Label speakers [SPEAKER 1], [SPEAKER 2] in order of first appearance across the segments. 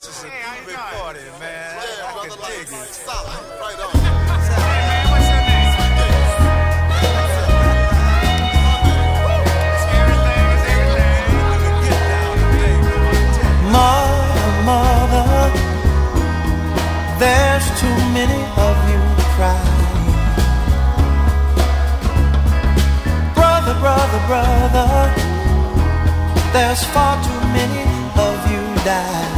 [SPEAKER 1] This a big party, man. Yeah, brother, like. Solid, right on. Mother, there's too many of you. Brother, brother, brother, there's far too many of you die.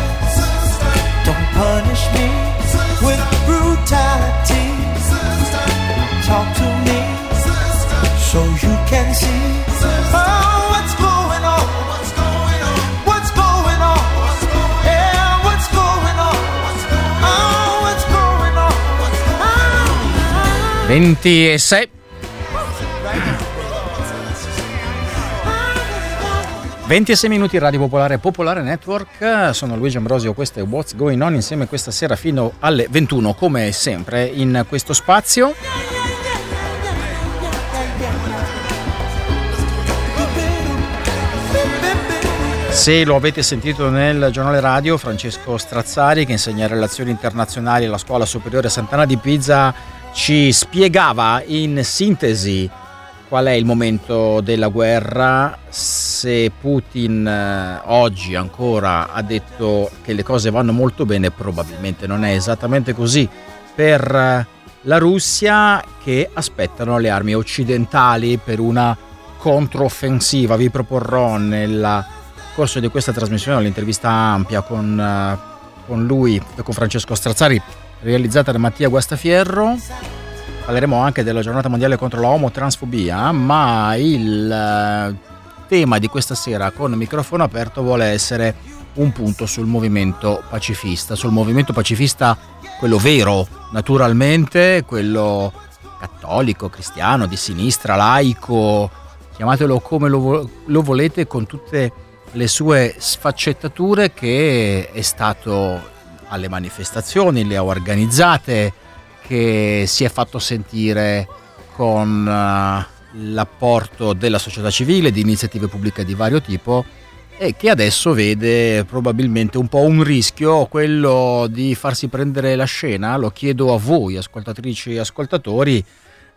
[SPEAKER 2] 26 26 minuti Radio Popolare Popolare Network, sono Luigi Ambrosio, questo è What's Going On insieme questa sera fino alle 21 come sempre in questo spazio. Se lo avete sentito nel giornale radio, Francesco Strazzari, che insegna relazioni internazionali alla Scuola Superiore Sant'Anna di Pisa, ci spiegava in sintesi qual è il momento della guerra, se Putin eh, oggi ancora ha detto che le cose vanno molto bene, probabilmente non è esattamente così. Per eh, la Russia che aspettano le armi occidentali per una controffensiva. Vi proporrò nel corso di questa trasmissione l'intervista ampia con, eh, con lui con Francesco Strazzari realizzata da Mattia Guastafierro. Parleremo anche della giornata mondiale contro la omotransfobia, ma il eh, tema di questa sera con microfono aperto vuole essere un punto sul movimento pacifista, sul movimento pacifista quello vero, naturalmente, quello cattolico, cristiano, di sinistra, laico, chiamatelo come lo, lo volete, con tutte le sue sfaccettature che è stato alle manifestazioni, le ha organizzate, che si è fatto sentire con uh, l'apporto della società civile, di iniziative pubbliche di vario tipo e che adesso vede probabilmente un po' un rischio, quello di farsi prendere la scena, lo chiedo a voi ascoltatrici e ascoltatori,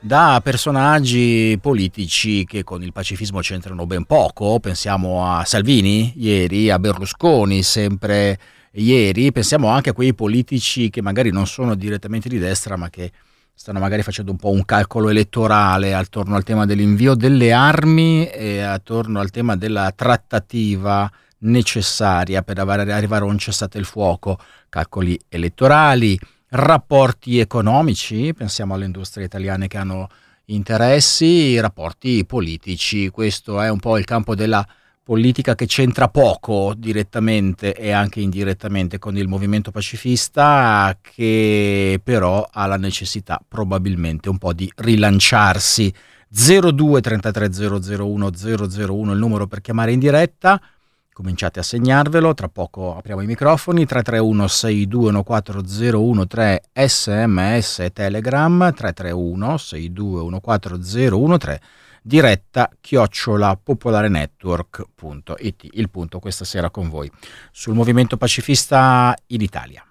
[SPEAKER 2] da personaggi politici che con il pacifismo c'entrano ben poco, pensiamo a Salvini ieri, a Berlusconi, sempre ieri, pensiamo anche a quei politici che magari non sono direttamente di destra, ma che stanno magari facendo un po' un calcolo elettorale attorno al tema dell'invio delle armi e attorno al tema della trattativa necessaria per arrivare a un cessate il fuoco, calcoli elettorali, rapporti economici, pensiamo alle industrie italiane che hanno interessi, rapporti politici, questo è un po' il campo della politica che c'entra poco direttamente e anche indirettamente con il movimento pacifista, che però ha la necessità probabilmente un po' di rilanciarsi. 02 33 001 001 il numero per chiamare in diretta. Cominciate a segnarvelo, tra poco apriamo i microfoni 331 6214013 sms e telegram 331 6214013 diretta chiocciola popolarenetwork.it. Il punto questa sera con voi sul movimento pacifista in Italia.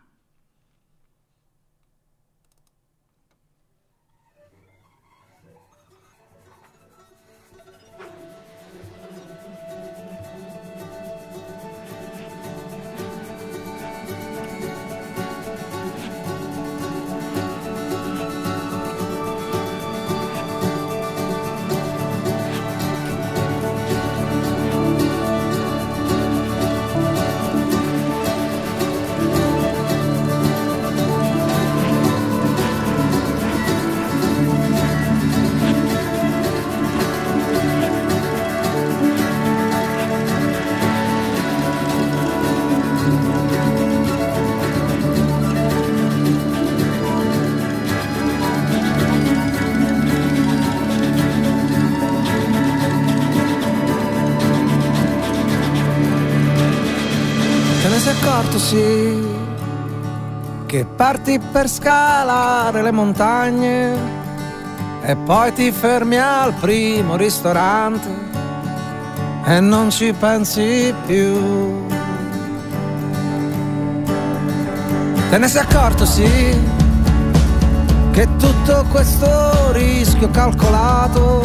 [SPEAKER 3] Sì, che parti per scalare le montagne e poi ti fermi al primo ristorante e non ci pensi più. Te ne sei accorto, sì, che tutto questo rischio calcolato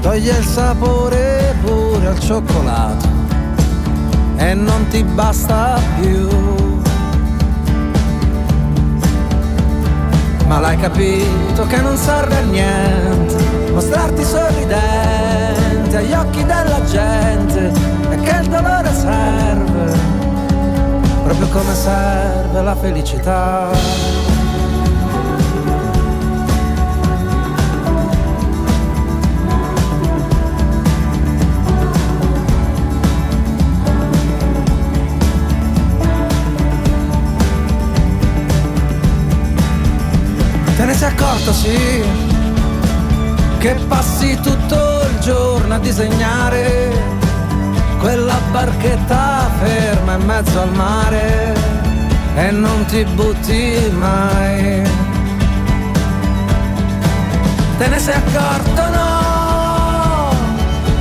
[SPEAKER 3] toglie il sapore pure al cioccolato e non ti basta più. Ma l'hai capito che non serve a niente mostrarti sorridente agli occhi della gente e che il dolore serve proprio come serve la felicità. Te ne sei accorto, sì, che passi tutto il giorno a disegnare quella barchetta ferma in mezzo al mare e non ti butti mai. Te ne sei accorto, no,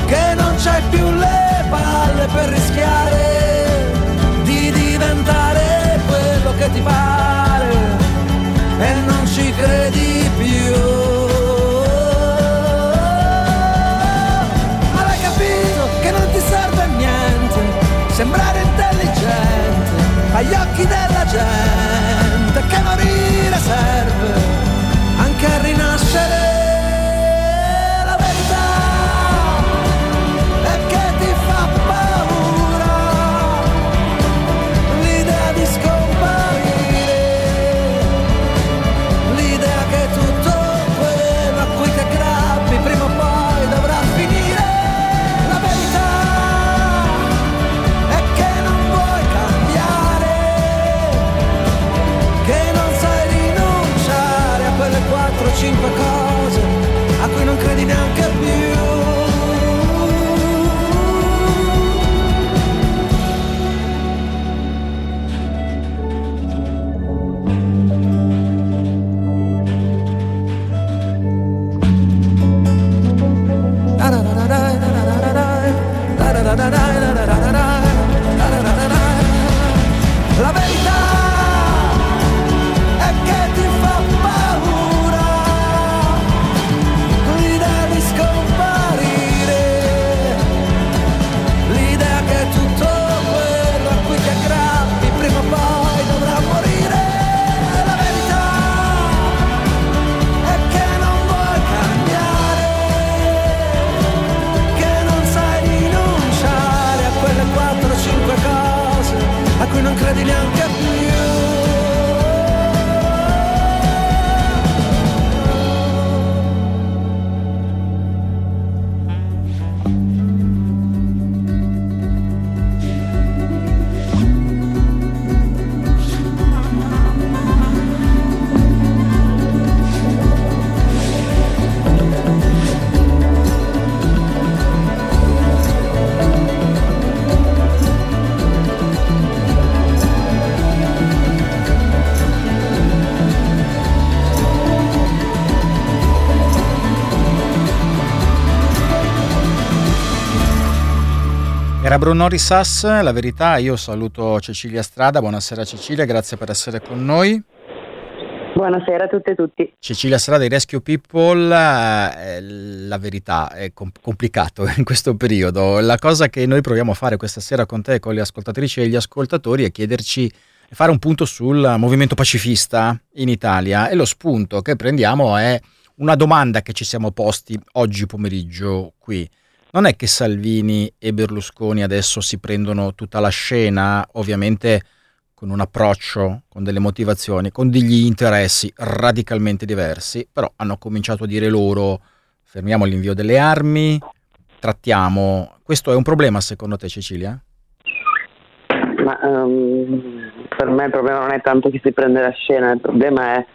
[SPEAKER 3] che non c'hai più le palle per rischiare di diventare quello che ti pare e non ci credi più. Ma l'hai capito che non ti serve a niente sembrare intelligente agli occhi della gente, che morire serve anche a rinascere.
[SPEAKER 2] Bruno Risas, la verità, io saluto Cecilia Strada, buonasera Cecilia, grazie per essere con noi.
[SPEAKER 4] Buonasera a tutte e tutti.
[SPEAKER 2] Cecilia Strada di Rescue People, eh, la verità è complicato in questo periodo. La cosa che noi proviamo a fare questa sera con te, con le ascoltatrici e gli ascoltatori, è chiederci fare un punto sul movimento pacifista in Italia e lo spunto che prendiamo è una domanda che ci siamo posti oggi pomeriggio qui non è che Salvini e Berlusconi adesso si prendono tutta la scena, ovviamente con un approccio, con delle motivazioni, con degli interessi radicalmente diversi, però hanno cominciato a dire loro fermiamo l'invio delle armi, trattiamo... Questo è un problema secondo te Cecilia?
[SPEAKER 4] Ma um, per me il problema non è tanto che si prende la scena, il problema è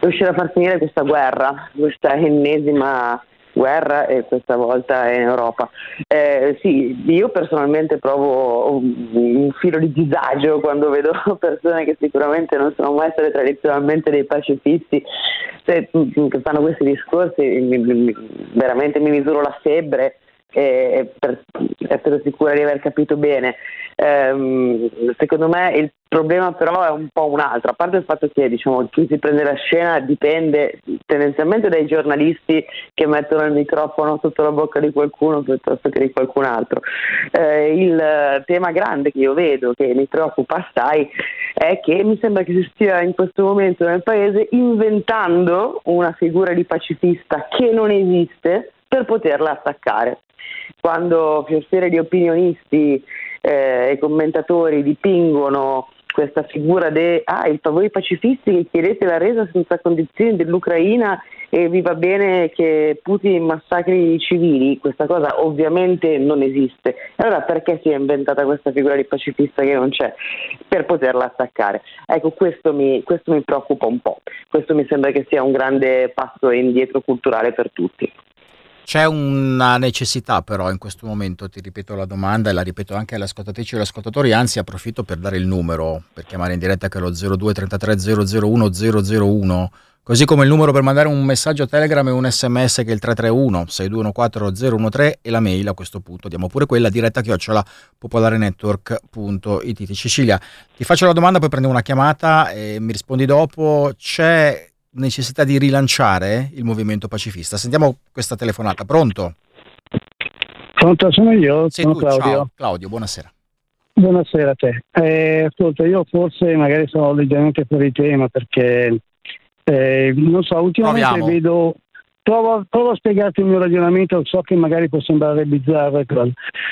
[SPEAKER 4] riuscire a far finire questa guerra, questa ennesima guerra e questa volta è in Europa. Eh, sì, io personalmente provo un, filo di disagio quando vedo persone che sicuramente non sono mai state tradizionalmente dei pacifisti se, che fanno questi discorsi, veramente mi misuro la febbre e per essere sicura di aver capito bene. Ehm, secondo me il problema però è un po' un altro, a parte il fatto che diciamo, chi si prende la scena dipende tendenzialmente dai giornalisti che mettono il microfono sotto la bocca di qualcuno piuttosto che di qualcun altro. Eh, il tema grande che io vedo, che mi preoccupa assai, è che mi sembra che si stia in questo momento nel paese inventando una figura di pacifista che non esiste per poterla attaccare quando fior di opinionisti eh, e commentatori dipingono questa figura di ah, i favori pacifisti che chiedete la resa senza condizioni dell'Ucraina e vi va bene che Putin massacri i civili, questa cosa ovviamente non esiste. Allora perché si è inventata questa figura di pacifista che non c'è? Per poterla attaccare. Ecco, questo mi, questo mi preoccupa un po', questo mi sembra che sia un grande passo indietro culturale per tutti.
[SPEAKER 2] C'è una necessità però in questo momento, ti ripeto la domanda e la ripeto anche alle ascoltatrici e agli ascoltatori, anzi approfitto per dare il numero, per chiamare in diretta che è lo 0233 001 001, così come il numero per mandare un messaggio Telegram e un sms che è il 331 6214 013 e la mail a questo punto, diamo pure quella diretta chiocciola popolarenetwork.it. Cecilia, ti faccio la domanda, poi prendo una chiamata e mi rispondi dopo, c'è necessità di rilanciare il movimento pacifista. Sentiamo questa telefonata. Pronto?
[SPEAKER 5] Pronto, sono io.
[SPEAKER 2] Sei
[SPEAKER 5] sono
[SPEAKER 2] tu,
[SPEAKER 5] Claudio.
[SPEAKER 2] Ciao, Claudio, buonasera.
[SPEAKER 5] Buonasera a te. Eh, ascolta, io forse magari sono leggermente fuori tema perché eh, non so, ultimamente
[SPEAKER 2] Proviamo.
[SPEAKER 5] vedo Provo, provo, a spiegarti il mio ragionamento, so che magari può sembrare bizzarro.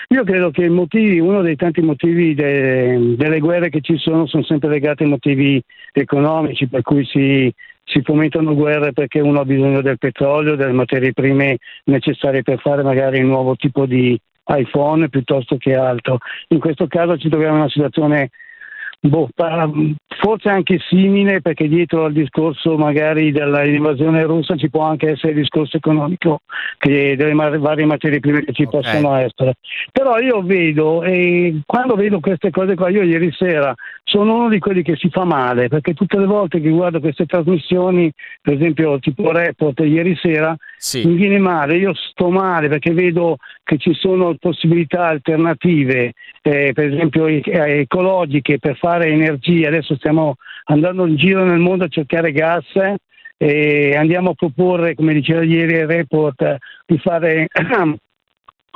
[SPEAKER 5] Io credo che motivi, uno dei tanti motivi de, delle guerre che ci sono sono sempre legati ai motivi economici, per cui si, si fomentano guerre perché uno ha bisogno del petrolio, delle materie prime necessarie per fare magari un nuovo tipo di iPhone piuttosto che altro. In questo caso ci troviamo in una situazione boh, forse anche simile perché dietro al discorso magari dell'invasione russa ci può anche essere il discorso economico che delle varie materie prime che ci okay. possono essere. Però io vedo e quando vedo queste cose qua, io ieri sera sono uno di quelli che si fa male perché tutte le volte che guardo queste trasmissioni, per esempio tipo Report ieri sera, sì. mi viene male, io sto male perché vedo che ci sono possibilità alternative, eh, per esempio ecologiche per fare energia. Adesso stiamo andando in giro nel mondo a cercare gas e andiamo a proporre, come diceva ieri il report, di fare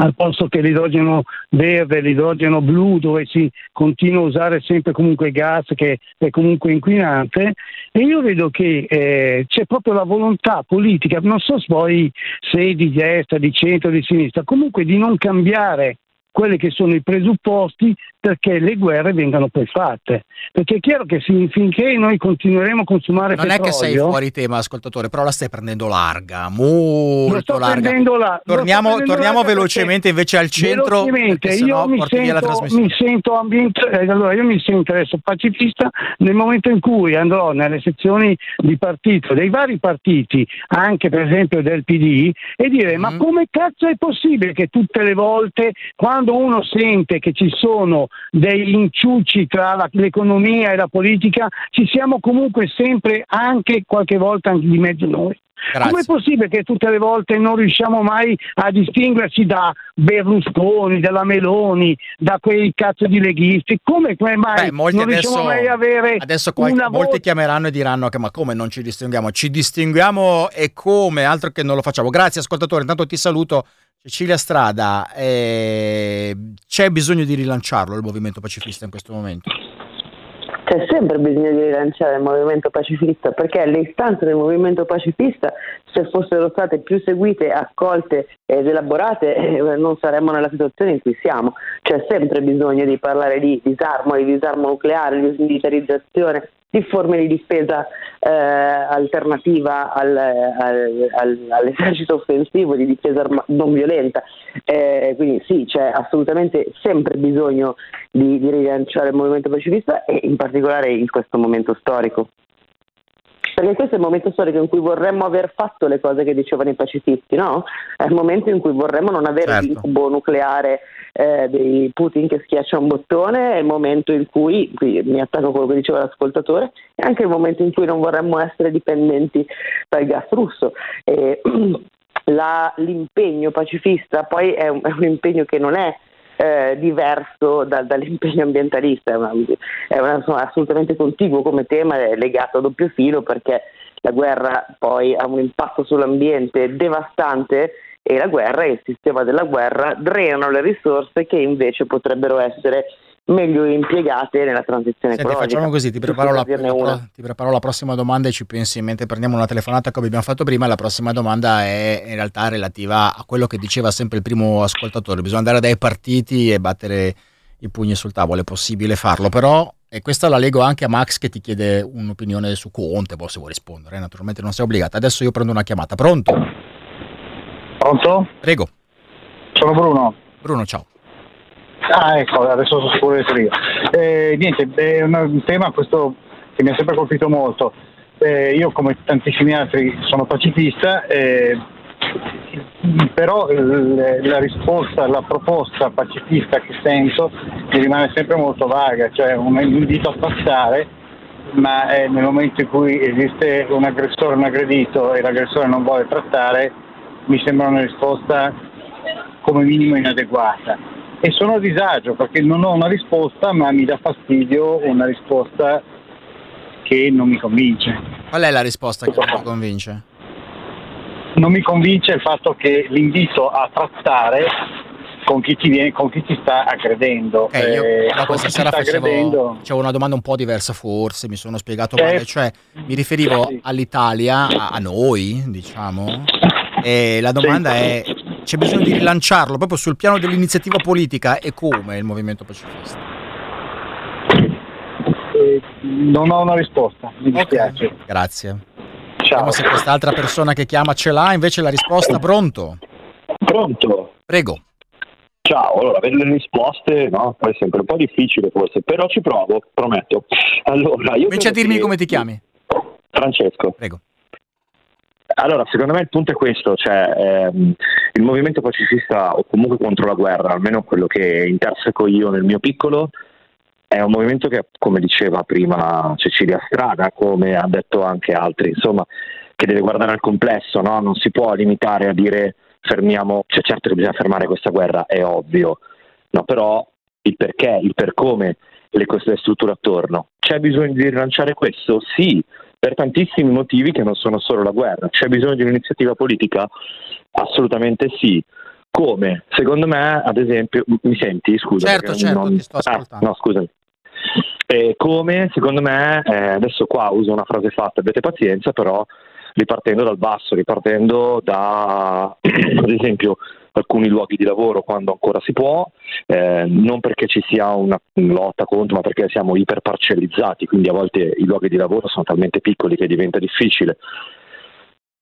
[SPEAKER 5] al posto che l'idrogeno verde, l'idrogeno blu, dove si continua a usare sempre comunque gas che è comunque inquinante, e io vedo che eh, c'è proprio la volontà politica, non so poi se di destra, di centro, di sinistra, comunque di non cambiare quelli che sono i presupposti perché le guerre vengano poi fatte. Perché è chiaro che finché noi continueremo a consumare
[SPEAKER 2] non
[SPEAKER 5] petrolio...
[SPEAKER 2] Non è che sei fuori tema, ascoltatore, però la stai prendendo larga, molto larga.
[SPEAKER 5] La,
[SPEAKER 2] torniamo, torniamo velocemente invece al centro,
[SPEAKER 5] velocemente, io mi sento, mi sento ambient- eh, allora io mi sento adesso pacifista nel momento in cui andrò nelle sezioni di partito, dei vari partiti, anche per esempio del PD, e dire mm. ma come cazzo è possibile che tutte le volte quando uno sente che ci sono degli inciucci tra la, l'economia e la politica, ci siamo comunque sempre anche qualche volta anche di mezzo noi. Grazie. Com'è possibile che tutte le volte non riusciamo mai a distinguerci da Berlusconi, dalla Meloni, da quei cazzo di leghisti? Come, come mai
[SPEAKER 2] Beh,
[SPEAKER 5] non
[SPEAKER 2] adesso,
[SPEAKER 5] riusciamo mai a avere
[SPEAKER 2] adesso qualche,
[SPEAKER 5] una
[SPEAKER 2] molti
[SPEAKER 5] volta...
[SPEAKER 2] chiameranno e diranno che ma come non ci distinguiamo? Ci distinguiamo e come, altro che non lo facciamo. Grazie ascoltatore, intanto ti saluto. Cecilia Strada, eh, c'è bisogno di rilanciarlo il movimento pacifista in questo momento?
[SPEAKER 4] C'è sempre bisogno di rilanciare il movimento pacifista perché le istanze del movimento pacifista, se fossero state più seguite, accolte ed elaborate, eh, non saremmo nella situazione in cui siamo. C'è sempre bisogno di parlare di disarmo, di disarmo nucleare, di smilitarizzazione, di forme di difesa eh, alternativa al, al, al, all'esercito offensivo, di difesa non violenta. Eh, quindi sì, c'è assolutamente sempre bisogno di, di rilanciare il movimento pacifista e in particolare in questo momento storico. Perché questo è il momento storico in cui vorremmo aver fatto le cose che dicevano i pacifisti, no? È il momento in cui vorremmo non avere certo. l'incubo nucleare eh, dei Putin che schiaccia un bottone, è il momento in cui, qui mi attacco a quello che diceva l'ascoltatore, è anche il momento in cui non vorremmo essere dipendenti dal gas russo. E, la, l'impegno pacifista poi è un, è un impegno che non è eh, diverso da, dall'impegno ambientalista, è, una, è una, insomma, assolutamente contiguo come tema, è legato a doppio filo perché la guerra poi ha un impatto sull'ambiente devastante e la guerra e il sistema della guerra drenano le risorse che invece potrebbero essere meglio impiegate nella transizione
[SPEAKER 2] Senti,
[SPEAKER 4] ecologica.
[SPEAKER 2] Facciamo così, ti preparo, la, la, ti preparo, la, prossima domanda e ci pensi mentre prendiamo una telefonata come abbiamo fatto prima. La prossima domanda è in realtà relativa a quello che diceva sempre il primo ascoltatore, bisogna andare dai partiti e battere i pugni sul tavolo, è possibile farlo, però e questa la leggo anche a Max che ti chiede un'opinione su Conte, poi se vuoi rispondere, naturalmente non sei obbligata. Adesso io prendo una chiamata, pronto?
[SPEAKER 6] Pronto?
[SPEAKER 2] Prego.
[SPEAKER 6] Sono Bruno.
[SPEAKER 2] Bruno, ciao.
[SPEAKER 6] Ah, ecco, adesso sono sicuro di essere io. Eh, niente, è un tema questo che mi ha sempre colpito molto. Eh, io, come tantissimi altri, sono pacifista, eh, però la risposta, la proposta pacifista che sento mi rimane sempre molto vaga, cioè un invito a passare, ma nel momento in cui esiste un aggressore, un aggredito e l'aggressore non vuole trattare, mi sembra una risposta come minimo inadeguata e sono a disagio perché non ho una risposta ma mi dà fastidio una risposta che non mi convince.
[SPEAKER 2] Qual è la risposta che non ti convince?
[SPEAKER 6] Non mi convince il fatto che l'invito a trattare con chi ti, viene, con chi ti sta aggredendo.
[SPEAKER 2] Okay, io eh, questa sera facevo, facevo, una domanda un po' diversa forse, mi sono spiegato eh, male, cioè mi riferivo sì. all'Italia, a, a, noi diciamo, e la domanda sì. è c'è bisogno di rilanciarlo proprio sul piano dell'iniziativa politica e come il movimento pacifista?
[SPEAKER 6] Eh, non ho una risposta, mi dispiace.
[SPEAKER 2] Okay. Grazie. Ciao. Vediamo se quest'altra persona che chiama ce l'ha, invece la risposta pronto.
[SPEAKER 7] Pronto.
[SPEAKER 2] Prego.
[SPEAKER 7] Ciao, allora, avere le risposte no, è sempre un po' difficile forse, però ci provo, prometto. Allora, io
[SPEAKER 2] Comincia a dirmi che... come ti chiami.
[SPEAKER 7] Francesco.
[SPEAKER 2] Prego.
[SPEAKER 7] Allora, secondo me il punto è questo, cioè ehm, il movimento pacifista o comunque contro la guerra, almeno quello che interseco io nel mio piccolo, è un movimento che, come diceva prima Cecilia Strada, come ha detto anche altri, insomma, che deve guardare al complesso, no? non si può limitare a dire fermiamo, cioè certo che bisogna fermare questa guerra, è ovvio, no? però il perché, il per come, le, le strutture attorno. C'è bisogno di rilanciare questo? Sì, per tantissimi motivi che non sono solo la guerra. C'è bisogno di un'iniziativa politica? Assolutamente sì. Come? Secondo me, ad esempio, mi senti? Scusa.
[SPEAKER 2] Certo, certo, non... ti sto ascoltando.
[SPEAKER 7] Ah, no, scusami. Eh, come, secondo me, eh, adesso qua uso una frase fatta, avete pazienza, però ripartendo dal basso, ripartendo da, ad esempio, alcuni luoghi di lavoro quando ancora si può, eh, non perché ci sia una lotta contro, ma perché siamo iperparcellizzati, quindi a volte i luoghi di lavoro sono talmente piccoli che diventa difficile.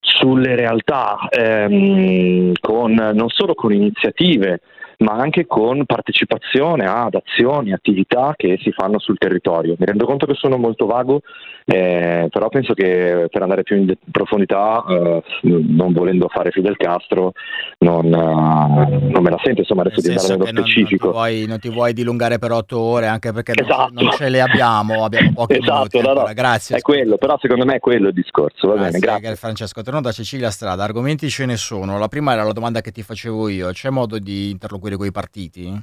[SPEAKER 7] Sulle realtà, ehm, con, non solo con iniziative, ma anche con partecipazione ad azioni, attività che si fanno sul territorio. Mi rendo conto che sono molto vago, eh, però penso che per andare più in profondità, eh, non volendo fare Fidel Castro, non, uh, non me la sento insomma adesso Nel di andare nello specifico.
[SPEAKER 2] Non, non, ti vuoi, non, ti vuoi, dilungare per otto ore, anche perché esatto. non, ce le abbiamo, abbiamo pochi
[SPEAKER 7] esatto,
[SPEAKER 2] minuti.
[SPEAKER 7] No, no.
[SPEAKER 2] Grazie.
[SPEAKER 7] È quello, però secondo me è quello il discorso. Va grazie, bene, grazie.
[SPEAKER 2] Francesco, tornando da Cecilia Strada, argomenti ce ne sono. La prima era la domanda che ti facevo io, c'è modo di interloquire con i partiti?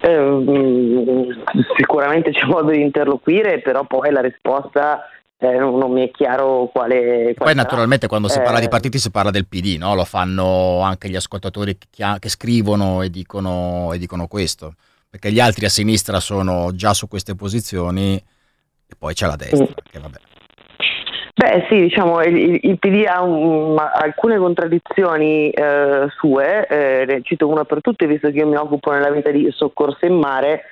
[SPEAKER 4] Eh, sicuramente c'è modo di interloquire, però poi la risposta eh, non mi è chiaro quale. quale
[SPEAKER 2] poi, sarà. naturalmente, quando si parla di eh, partiti si parla del PD, no? lo fanno anche gli ascoltatori che, che scrivono e dicono, e dicono questo, perché gli altri a sinistra sono già su queste posizioni e poi c'è la destra, mm. che vabbè.
[SPEAKER 4] Beh sì, diciamo il, il PD ha un, alcune contraddizioni eh, sue, eh, cito una per tutte visto che io mi occupo nella vita di soccorso in mare,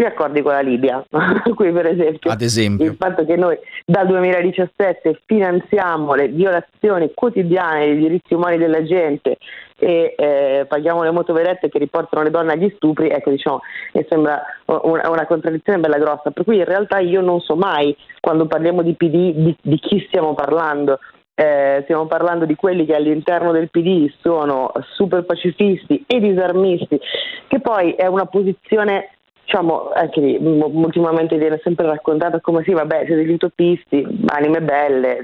[SPEAKER 4] gli accordi con la Libia, qui per esempio.
[SPEAKER 2] Esempio.
[SPEAKER 4] Il fatto che noi dal 2017 finanziamo le violazioni quotidiane dei diritti umani della gente e eh, paghiamo le motovedette che riportano le donne agli stupri, ecco diciamo, mi sembra una, una, contraddizione bella grossa, per cui in realtà io non so mai quando parliamo di PD di, di chi stiamo parlando. Eh, stiamo parlando di quelli che all'interno del PD sono super pacifisti e disarmisti, che poi è una posizione diciamo, anche lì, ultimamente viene sempre raccontato come sì, vabbè, siete degli utopisti, anime belle.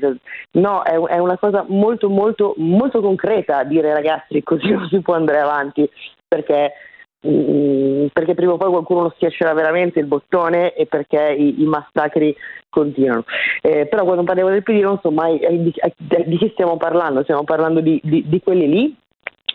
[SPEAKER 4] No, è, è, una cosa molto, molto, molto concreta dire ragazzi così non si può andare avanti perché, mm, perché prima o poi qualcuno lo schiaccerà veramente il bottone e perché i, i massacri continuano. Eh, però quando parliamo del PD non so mai eh, di, eh, di, chi stiamo parlando, stiamo parlando di, di, di quelli lì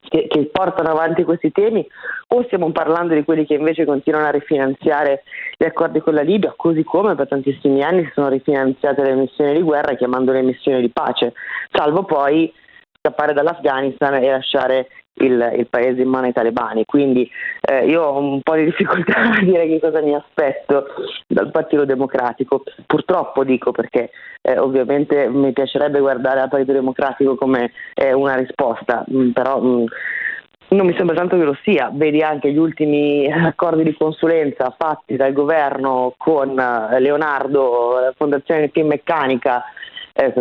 [SPEAKER 4] che, che, portano avanti questi temi o stiamo parlando di quelli che invece continuano a rifinanziare gli accordi con la Libia, così come per tantissimi anni si sono rifinanziate le missioni di guerra chiamandole missioni di pace, salvo poi scappare dall'Afghanistan e lasciare il, il, paese in mano ai talebani. Quindi eh, io ho un po' di difficoltà a dire che cosa mi aspetto dal Partito Democratico. Purtroppo dico perché eh, ovviamente mi piacerebbe guardare al Partito Democratico come eh, una risposta, mh, mm, però mh, mm, non mi sembra tanto che lo sia, vedi anche gli ultimi accordi di consulenza fatti dal governo con eh, Leonardo, la Fondazione Finmeccanica, eh,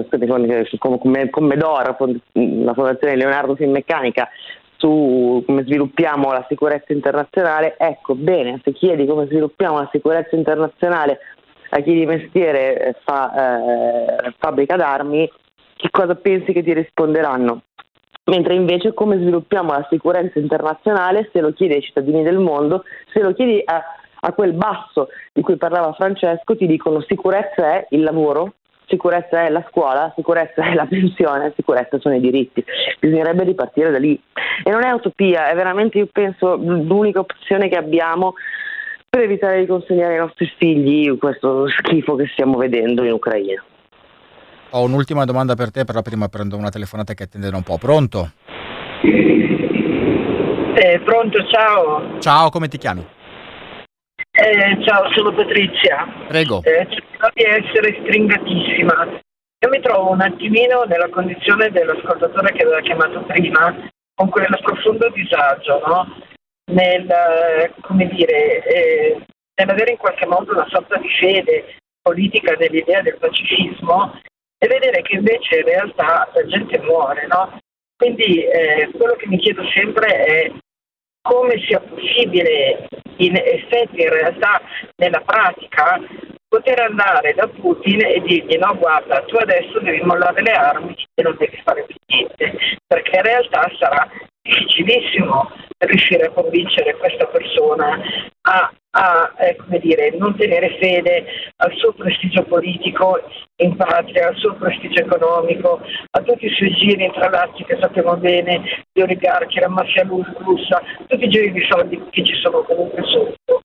[SPEAKER 4] con, con, con Medora, la Fondazione Leonardo Finmeccanica, su come sviluppiamo la sicurezza internazionale, ecco bene, se chiedi come sviluppiamo la sicurezza internazionale a chi di mestiere eh, fa eh, fabbrica d'armi, che cosa pensi che ti risponderanno? Mentre invece come sviluppiamo la sicurezza internazionale, se lo chiedi ai cittadini del mondo, se lo chiedi a, a quel basso di cui parlava Francesco, ti dicono sicurezza è il lavoro, sicurezza è la scuola, sicurezza è la pensione, sicurezza sono i diritti. Bisognerebbe ripartire da lì. E non è utopia, è veramente, io penso, l'unica opzione che abbiamo per evitare di consegnare ai nostri figli questo schifo che stiamo vedendo in Ucraina.
[SPEAKER 2] Ho un'ultima domanda per te, però prima prendo una telefonata che attenderà un po'. Pronto?
[SPEAKER 8] Eh, pronto, ciao.
[SPEAKER 2] Ciao, come ti chiami?
[SPEAKER 8] Eh, ciao, sono Patrizia.
[SPEAKER 2] Prego.
[SPEAKER 8] Eh, cercherò di essere stringatissima. Io mi trovo un attimino nella condizione dell'ascoltatore che aveva chiamato prima, con quel profondo disagio, no? Nel, come dire, eh, nell'avere in qualche modo una sorta di fede politica nell'idea del pacifismo e vedere che invece in realtà la gente muore, no? Quindi eh, quello che mi chiedo sempre è come sia possibile in effetti in realtà nella pratica poter andare da Putin e dirgli no guarda tu adesso devi mollare le armi e non devi fare più niente perché in realtà sarà difficilissimo riuscire a convincere questa persona a, a eh, dire, non tenere fede al suo prestigio politico in patria, al suo prestigio economico, a tutti i suoi giri tra l'altro che sappiamo bene, gli oligarchi, la mafia russa, tutti i giri di soldi che ci sono comunque sotto.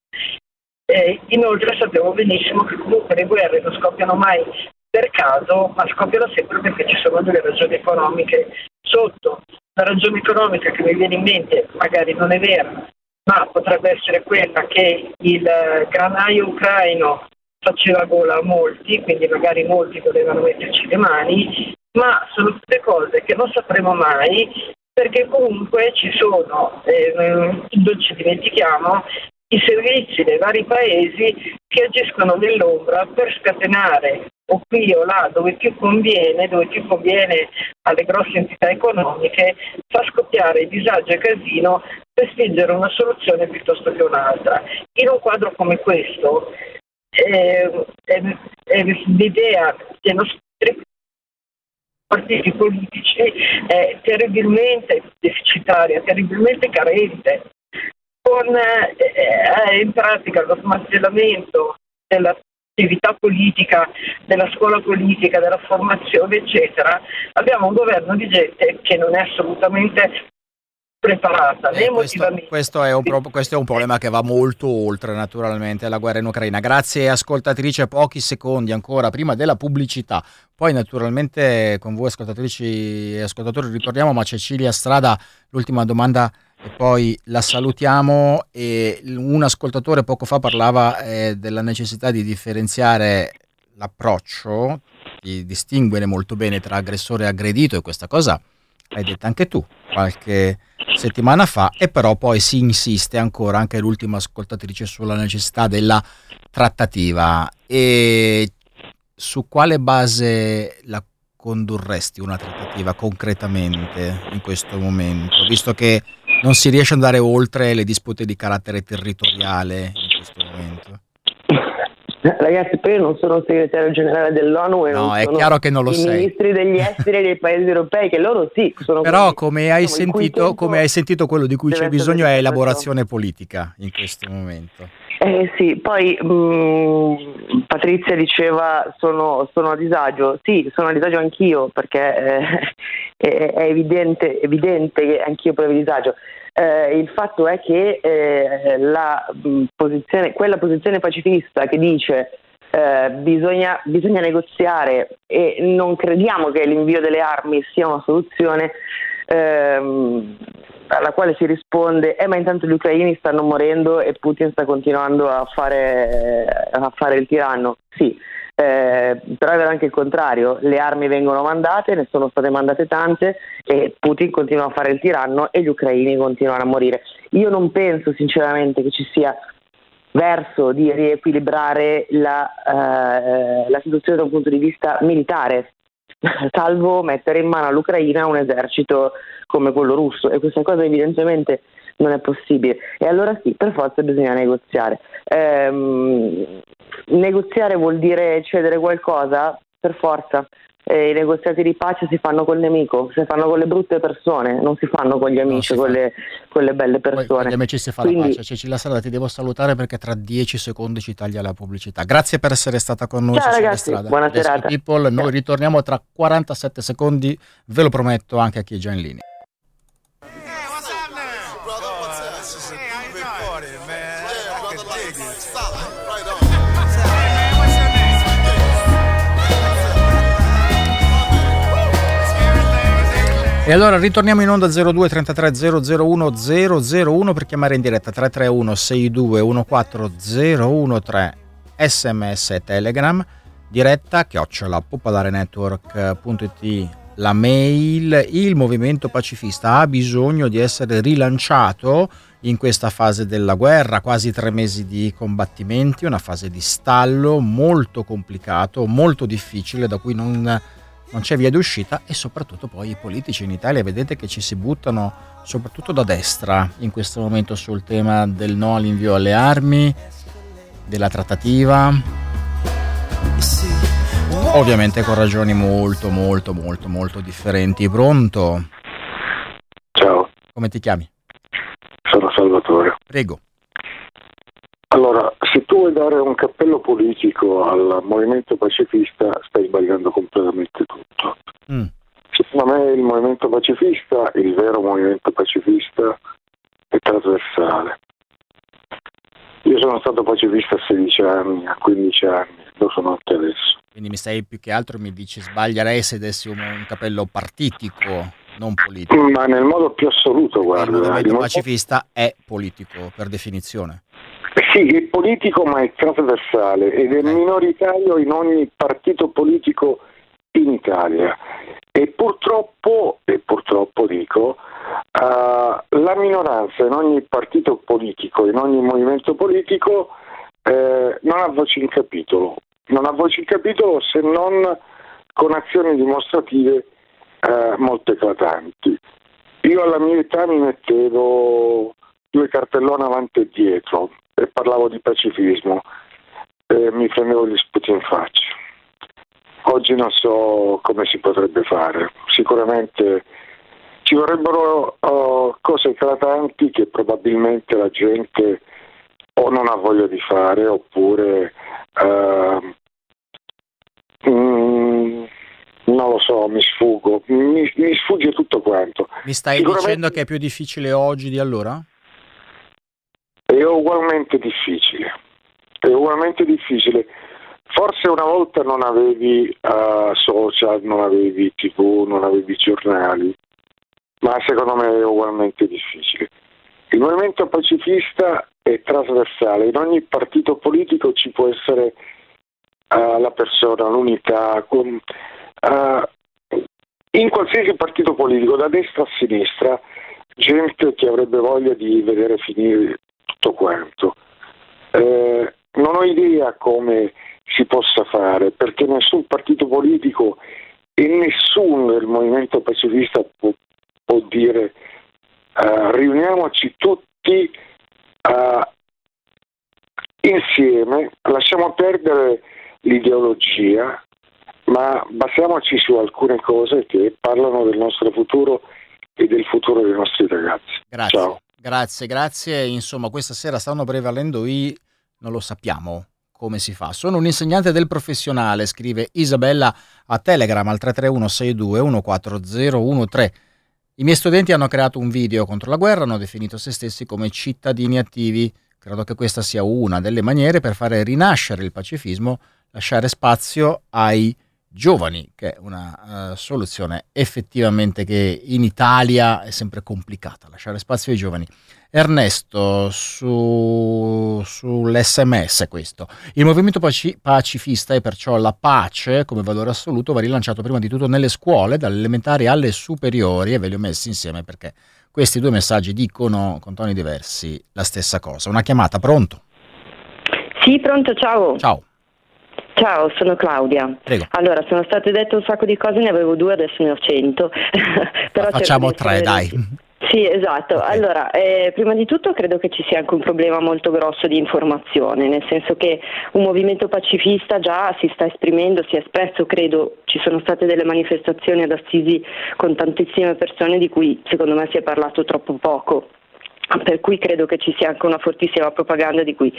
[SPEAKER 8] Eh, inoltre sappiamo benissimo che comunque le guerre non scoppiano mai per caso, ma scoppiano sempre perché ci sono delle ragioni economiche sotto. La ragione economica che mi viene in mente magari non è vera, ma potrebbe essere quella che il granaio ucraino faceva gola a molti, quindi magari molti volevano metterci le mani, ma sono tutte cose che non sapremo mai perché comunque ci sono, eh, non ci dimentichiamo, i servizi dei vari paesi che agiscono nell'ombra per scatenare o qui o là dove più conviene, dove più conviene alle grosse entità economiche, fa scoppiare disagio e casino per spingere una soluzione piuttosto che un'altra. In un quadro come questo, eh, eh, eh, l'idea dei nostri partiti politici è terribilmente deficitaria, terribilmente carente con eh, eh, in pratica lo smantellamento dell'attività politica, della scuola politica, della formazione, eccetera, abbiamo un governo di gente che non è assolutamente preparata
[SPEAKER 2] eh, questo, questo, è un, questo, è un, problema che va molto oltre naturalmente alla guerra in Ucraina. Grazie ascoltatrice, pochi secondi ancora prima della pubblicità. Poi naturalmente con voi ascoltatrici e ascoltatori ritorniamo, ma Cecilia Strada, l'ultima domanda e poi la salutiamo e un ascoltatore poco fa parlava eh, della necessità di differenziare l'approccio, di distinguere molto bene tra aggressore e aggredito e questa cosa l'hai detta anche tu qualche settimana fa e però poi si insiste ancora anche l'ultima ascoltatrice sulla necessità della trattativa. E su quale base la condurresti una trattativa concretamente in questo momento, visto che non si riesce ad andare oltre le dispute di carattere territoriale in questo momento?
[SPEAKER 4] Ragazzi, poi io non sono segretario generale dell'ONU e
[SPEAKER 2] no,
[SPEAKER 4] non
[SPEAKER 2] è
[SPEAKER 4] sono
[SPEAKER 2] chiaro che non lo
[SPEAKER 4] i
[SPEAKER 2] sei.
[SPEAKER 4] ministri degli esteri dei paesi europei, che loro sì sono
[SPEAKER 2] Però come hai, sentito, come hai sentito quello di cui c'è bisogno è elaborazione politica in questo momento.
[SPEAKER 4] Eh sì, poi mh, Patrizia diceva sono, sono a disagio, sì, sono a disagio anch'io perché eh, è, è evidente, evidente che anch'io provo disagio. Eh, il fatto è che eh, la mh, posizione, quella posizione pacifista che dice eh, bisogna, bisogna negoziare e non crediamo che l'invio delle armi sia una soluzione, ehm, alla quale si risponde eh ma intanto gli ucraini stanno morendo e Putin sta continuando a fare, a fare il tiranno. Sì, eh, però è vero anche il contrario, le armi vengono mandate, ne sono state mandate tante e Putin continua a fare il tiranno e gli ucraini continuano a morire. Io non penso sinceramente che ci sia verso di riequilibrare la, eh, la situazione da un punto di vista militare, salvo mettere in mano all'Ucraina un esercito come quello russo e questa cosa evidentemente non è possibile. E allora sì, per forza bisogna negoziare. Ehm, negoziare vuol dire cedere qualcosa? Per forza. Eh, I negoziati di pace si fanno col nemico, si fanno con le brutte persone, non si fanno con gli amici,
[SPEAKER 2] si
[SPEAKER 4] con, le, con le belle
[SPEAKER 2] Poi
[SPEAKER 4] persone.
[SPEAKER 2] con gli amici si fa la
[SPEAKER 4] Quindi-
[SPEAKER 2] pace. Cecilia Strada ti devo salutare perché tra 10 secondi ci taglia la pubblicità. Grazie per essere stata con noi.
[SPEAKER 4] Ciao, ragazzi,
[SPEAKER 2] Strada.
[SPEAKER 4] buona
[SPEAKER 2] Rescue
[SPEAKER 4] serata.
[SPEAKER 2] People. Noi ritorniamo tra 47 secondi, ve lo prometto anche a chi è già in linea. E allora ritorniamo in onda 02 33 001 001 per chiamare in diretta 331 62 14013 sms telegram diretta chiocciola popolarenetwork.it la mail. Il movimento pacifista ha bisogno di essere rilanciato in questa fase della guerra quasi tre mesi di combattimenti una fase di stallo molto complicato molto difficile da cui non non c'è via d'uscita e soprattutto poi i politici in Italia vedete che ci si buttano soprattutto da destra in questo momento sul tema del no all'invio alle armi, della trattativa, ovviamente con ragioni molto molto molto molto differenti. Pronto?
[SPEAKER 9] Ciao,
[SPEAKER 2] Come ti chiami?
[SPEAKER 9] sono Salvatore.
[SPEAKER 2] Prego.
[SPEAKER 9] Allora, se tu vuoi dare un cappello politico al movimento pacifista, stai sbagliando completamente tutto.
[SPEAKER 2] Mm.
[SPEAKER 9] Secondo me il movimento pacifista, il vero movimento pacifista, è trasversale. Io sono stato pacifista a 16 anni, a 15 anni, lo sono anche adesso.
[SPEAKER 2] Quindi mi stai più che altro mi dici sbaglierei se dessi un, un capello partitico, non politico.
[SPEAKER 9] Ma nel modo più assoluto, guarda.
[SPEAKER 2] movimento
[SPEAKER 9] il mo-
[SPEAKER 2] pacifista è politico per definizione.
[SPEAKER 9] Sì, è politico ma è trasversale ed è minoritario in ogni partito politico in Italia. E purtroppo, e purtroppo dico, eh, la minoranza in ogni partito politico, in ogni movimento politico, eh, non ha voce in capitolo. Non ha voce in capitolo se non con azioni dimostrative eh, molto eclatanti. Io alla mia età mi mettevo due cartellone avanti e dietro e parlavo di pacifismo e mi prendevo gli sputi in faccia. Oggi non so come si potrebbe fare, sicuramente ci vorrebbero uh, cose eclatanti che probabilmente la gente o non ha voglia di fare oppure uh, mm, non lo so, mi sfugo, mi, mi sfugge tutto quanto.
[SPEAKER 2] Mi stai dicendo che è più difficile oggi di allora?
[SPEAKER 9] Ugualmente difficile, è ugualmente difficile. Forse una volta non avevi eh, social, non avevi tv, non avevi giornali, ma secondo me è ugualmente difficile. Il movimento pacifista è trasversale, in ogni partito politico ci può essere uh, la persona, l'unità, con, uh, in qualsiasi partito politico, da destra a sinistra, gente che avrebbe voglia di vedere finire tutto quanto. Eh, non ho idea come si possa fare, perché nessun partito politico e nessuno del movimento pacifista può, può dire uh, riuniamoci tutti uh, insieme, lasciamo perdere l'ideologia, ma basiamoci su alcune cose che parlano del nostro futuro e del futuro dei nostri ragazzi.
[SPEAKER 2] Grazie.
[SPEAKER 9] Ciao.
[SPEAKER 2] Grazie, grazie. Insomma, questa sera stanno prevalendo i non lo sappiamo come si fa. Sono un insegnante del professionale, scrive Isabella a Telegram al 331 62 14013. I miei studenti hanno creato un video contro la guerra, hanno definito se stessi come cittadini attivi. Credo che questa sia una delle maniere per fare rinascere il pacifismo, lasciare spazio ai giovani, che è una uh, soluzione effettivamente che in Italia è sempre complicata, lasciare spazio ai giovani. Ernesto, su, sull'SMS questo. Il movimento paci- pacifista e perciò la pace come valore assoluto va rilanciato prima di tutto nelle scuole, dalle elementari alle superiori, e ve li ho messi insieme perché questi due messaggi dicono con toni diversi la stessa cosa. Una chiamata, pronto?
[SPEAKER 10] Sì, pronto, ciao.
[SPEAKER 2] Ciao.
[SPEAKER 10] Ciao, sono Claudia.
[SPEAKER 2] Prego.
[SPEAKER 10] Allora, sono state dette un sacco di cose, ne avevo due, adesso ne ho cento.
[SPEAKER 2] Facciamo tre, dai.
[SPEAKER 10] Sì, esatto. Okay. Allora, eh, prima di tutto credo che ci sia anche un problema molto grosso di informazione, nel senso che un movimento pacifista già si sta esprimendo, si è espresso, credo ci sono state delle manifestazioni ad Assisi con tantissime persone di cui secondo me si è parlato troppo poco per cui credo che ci sia anche una fortissima propaganda di cui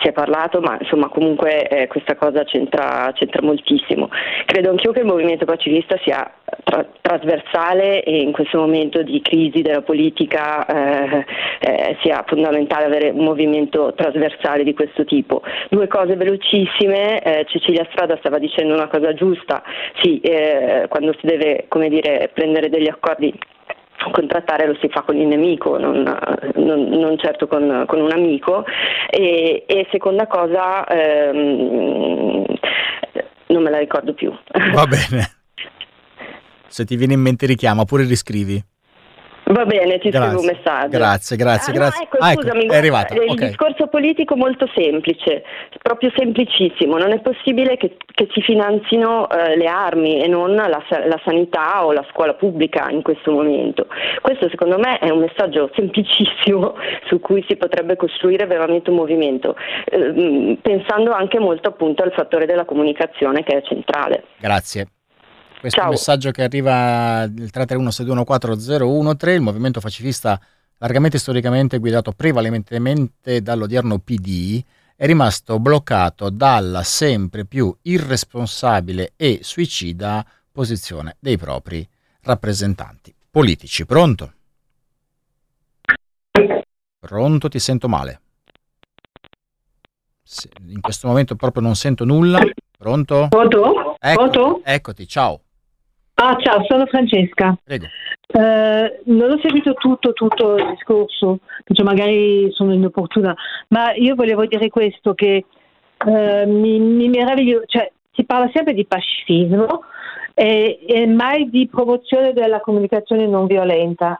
[SPEAKER 10] si è parlato, ma insomma comunque eh, questa cosa c'entra, c'entra, moltissimo. Credo anch'io che il movimento pacifista sia tra- trasversale e in questo momento di crisi della politica eh, eh, sia fondamentale avere un movimento trasversale di questo tipo. Due cose velocissime, eh, Cecilia Strada stava dicendo una cosa giusta, sì, eh, quando si deve dire, prendere degli accordi contrattare lo si fa con il nemico, non, non, non certo con, con, un amico. E, e seconda cosa, ehm, non me la ricordo più.
[SPEAKER 2] Va bene. Se ti viene in mente richiama, oppure riscrivi.
[SPEAKER 10] Va bene, ti
[SPEAKER 2] grazie.
[SPEAKER 10] scrivo un messaggio.
[SPEAKER 2] Grazie, grazie,
[SPEAKER 10] ah,
[SPEAKER 2] grazie.
[SPEAKER 10] No, ecco,
[SPEAKER 2] ah, ecco,
[SPEAKER 10] scusami,
[SPEAKER 2] è arrivata.
[SPEAKER 10] il
[SPEAKER 2] okay.
[SPEAKER 10] discorso politico molto semplice, proprio semplicissimo. Non è possibile che, che si finanzino eh, le armi e non la, la, sanità o la scuola pubblica in questo momento. Questo secondo me è un messaggio semplicissimo su cui si potrebbe costruire veramente un movimento, eh, pensando anche molto appunto al fattore della comunicazione che è centrale.
[SPEAKER 2] Grazie. Questo Ciao. messaggio che arriva il 331-6214013, il movimento pacifista largamente storicamente guidato prevalentemente dall'odierno PD, è rimasto bloccato dalla sempre più irresponsabile e suicida posizione dei propri rappresentanti politici. Pronto? Pronto, ti sento male. In questo momento proprio non sento nulla. Pronto?
[SPEAKER 11] Pronto?
[SPEAKER 2] Ecco,
[SPEAKER 11] Pronto?
[SPEAKER 2] Eccoti, ciao.
[SPEAKER 11] Ah, ciao, sono Francesca.
[SPEAKER 2] Prego.
[SPEAKER 11] Eh, non ho seguito tutto, tutto il discorso, perché magari sono inopportuna, ma io volevo dire questo, che eh, mi, mi meraviglio, cioè si parla sempre di pacifismo e, e mai di promozione della comunicazione non violenta.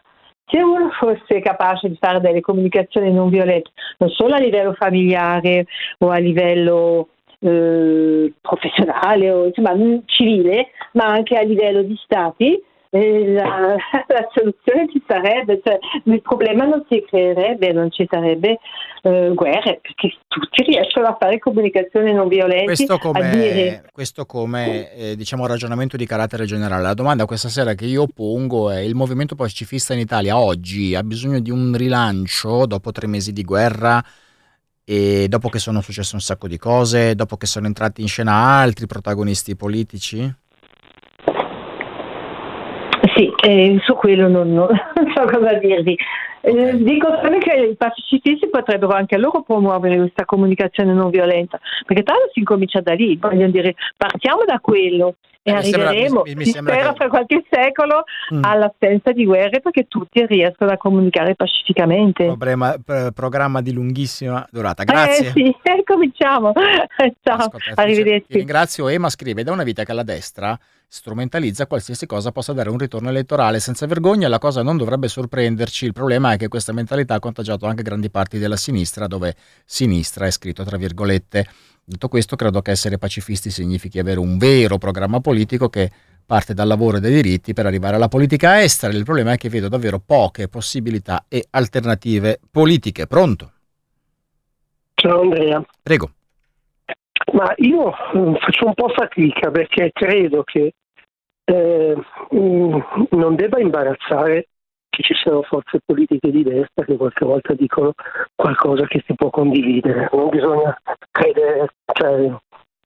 [SPEAKER 11] Se uno fosse capace di fare delle comunicazioni non violente, non solo a livello familiare o a livello eh, professionale o insomma civile, ma anche a livello di stati, eh, la, la, soluzione ci sarebbe, cioè, il problema non si creerebbe, non ci sarebbe eh, guerre, perché tutti riescono a fare comunicazione non violenta.
[SPEAKER 2] Questo come,
[SPEAKER 11] dire...
[SPEAKER 2] questo come eh, diciamo, ragionamento di carattere generale. La domanda questa sera che io pongo è il movimento pacifista in Italia oggi ha bisogno di un rilancio dopo tre mesi di guerra? E dopo che sono successe un sacco di cose, dopo che sono entrati in scena altri protagonisti politici?
[SPEAKER 11] Sì, eh, su quello non, non, so cosa dirvi. Eh, dico solo che i pacifisti potrebbero anche loro promuovere questa comunicazione non violenta, perché tanto si incomincia da lì, voglio dire, partiamo da quello e
[SPEAKER 2] Eh, mi sembra-
[SPEAKER 11] arriveremo,
[SPEAKER 2] mi- mi sembra
[SPEAKER 11] spera
[SPEAKER 2] che-
[SPEAKER 11] fra qualche secolo,
[SPEAKER 2] Mm.
[SPEAKER 11] all'assenza di guerre perché tutti riescono a comunicare pacificamente.
[SPEAKER 2] Problema- p- programma di lunghissima durata. Grazie.
[SPEAKER 11] Eh sì, cominciamo. Ciao,
[SPEAKER 2] Ascoltatrice, Ti
[SPEAKER 11] arrivederci.
[SPEAKER 2] ringrazio. Ema scrive: Da una vita che la destra strumentalizza qualsiasi cosa possa dare un ritorno elettorale senza vergogna. La cosa non dovrebbe sorprenderci. Il problema è che questa mentalità ha contagiato anche grandi parti della sinistra, dove sinistra è scritto tra virgolette. Detto questo, credo che essere pacifisti significhi avere un vero programma politico che parte dal lavoro e dai diritti per arrivare alla politica estera. Il problema è che vedo davvero poche possibilità e alternative politiche. Pronto?
[SPEAKER 12] Ciao Andrea,
[SPEAKER 2] Prego.
[SPEAKER 12] Ma io mm, faccio un po' fatica perché credo che eh, mm, non debba imbarazzare che ci siano forze politiche di destra che qualche volta dicono qualcosa che si può condividere. Non bisogna credere, cioè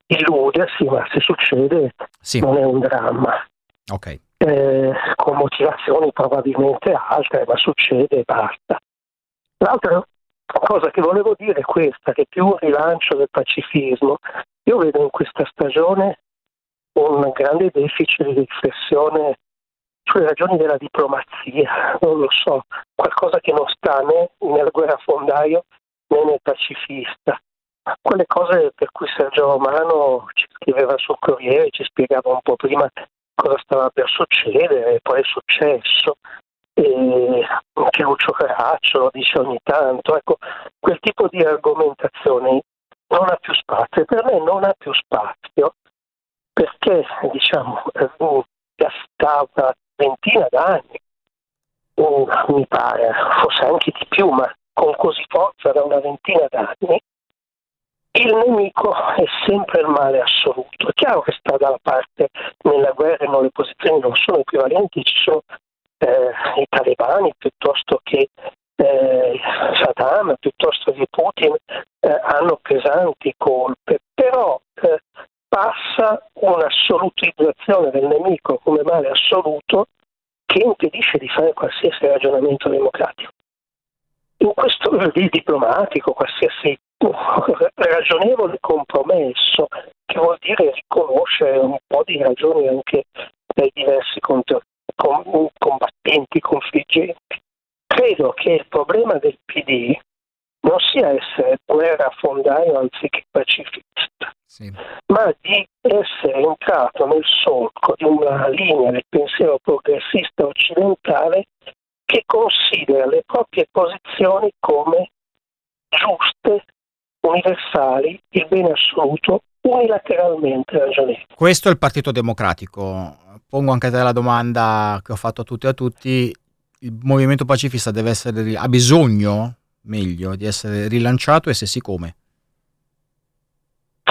[SPEAKER 12] illudersi, ma se succede
[SPEAKER 2] Sì.
[SPEAKER 12] non è un dramma.
[SPEAKER 2] Ok.
[SPEAKER 12] eh, con motivazioni probabilmente altre, ma succede e basta. L'altra cosa che volevo dire è questa, che più rilancio del pacifismo, io vedo in questa stagione un grande deficit di riflessione sulle ragioni della diplomazia, non lo so, qualcosa che non sta né nel guerrafondaio né nel pacifista. Quelle cose per cui Sergio Romano ci scriveva sul Corriere, ci spiegava un po' prima cosa stava per succedere, e poi è successo. E anche Lucio Caraccio lo dice ogni tanto. Ecco, quel tipo di argomentazioni non ha più spazio e per me non ha più spazio perché diciamo da una ventina d'anni, mm, mi pare, forse anche di più, ma con così forza da una ventina d'anni, il nemico è sempre il male assoluto. È chiaro che sta dalla parte nella guerra, no, le posizioni non sono equivalenti, ci sono eh, i talebani piuttosto che eh, Saddam, piuttosto che Putin, eh, hanno pesanti colpe, però eh, passa un'assolutizzazione del nemico come male assoluto che impedisce di fare qualsiasi ragionamento democratico. In questo di diplomatico, qualsiasi ragionevole compromesso, che vuol dire riconoscere un po' di ragioni anche dai diversi com- combattenti, confliggenti. Credo che il problema del PD non sia essere guerrafondaio anziché pacifista,
[SPEAKER 2] Sì.
[SPEAKER 12] ma di essere entrato nel solco di una linea del pensiero progressista occidentale che considera le proprie posizioni come giuste, universali, il bene assoluto, unilateralmente ragionevoli.
[SPEAKER 2] Questo è il Partito Democratico. Pongo anche a te la domanda che ho fatto a tutti e a tutti. Il movimento pacifista deve essere, ha bisogno, meglio, di essere rilanciato e se sì come?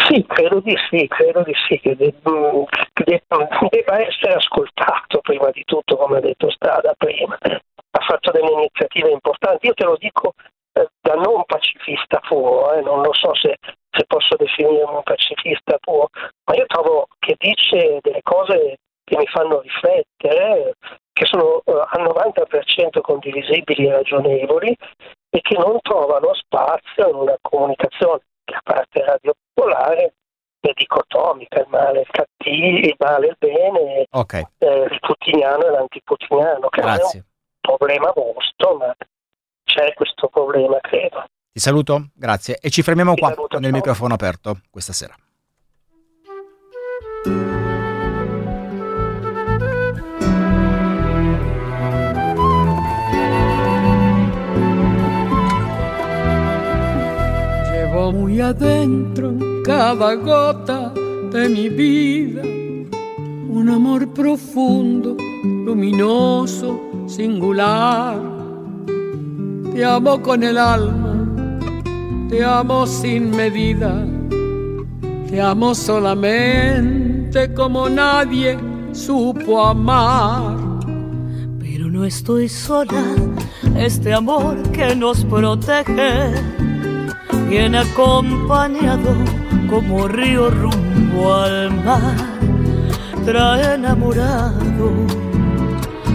[SPEAKER 12] Sì, credo di sì, credo di sì, che deb- che deb- debba essere ascoltato prima di tutto, come ha detto Strada prima. Ha fatto delle iniziative importanti, io te lo dico eh, da non pacifista puro, eh, non lo so se, se posso definirmi un pacifista puro, ma io trovo che dice delle cose che mi fanno riflettere, che sono eh, al 90% condivisibili e ragionevoli e che non trovano spazio in una comunicazione che a parte Radio Popolare è dicotomica, il male il cattivo, il male il bene,
[SPEAKER 2] Ok,
[SPEAKER 12] eh, il putiniano e l'antiputiniano, che non è
[SPEAKER 2] grazie.
[SPEAKER 12] un problema vostro, ma c'è questo problema, credo.
[SPEAKER 2] Ti saluto, grazie. E ci fermiamo
[SPEAKER 12] Ti
[SPEAKER 2] qua
[SPEAKER 12] saluto,
[SPEAKER 2] con il
[SPEAKER 12] ciao.
[SPEAKER 2] microfono aperto questa sera.
[SPEAKER 13] Llevo muy adentro en cada gota de mi vida un amor profundo, luminoso, singular. Te amo con el alma, te amo sin medida, te amo solamente como nadie supo amar.
[SPEAKER 14] Pero no estoy sola, este amor que nos protege viene acompañado como río rumbo al mar, trae enamorado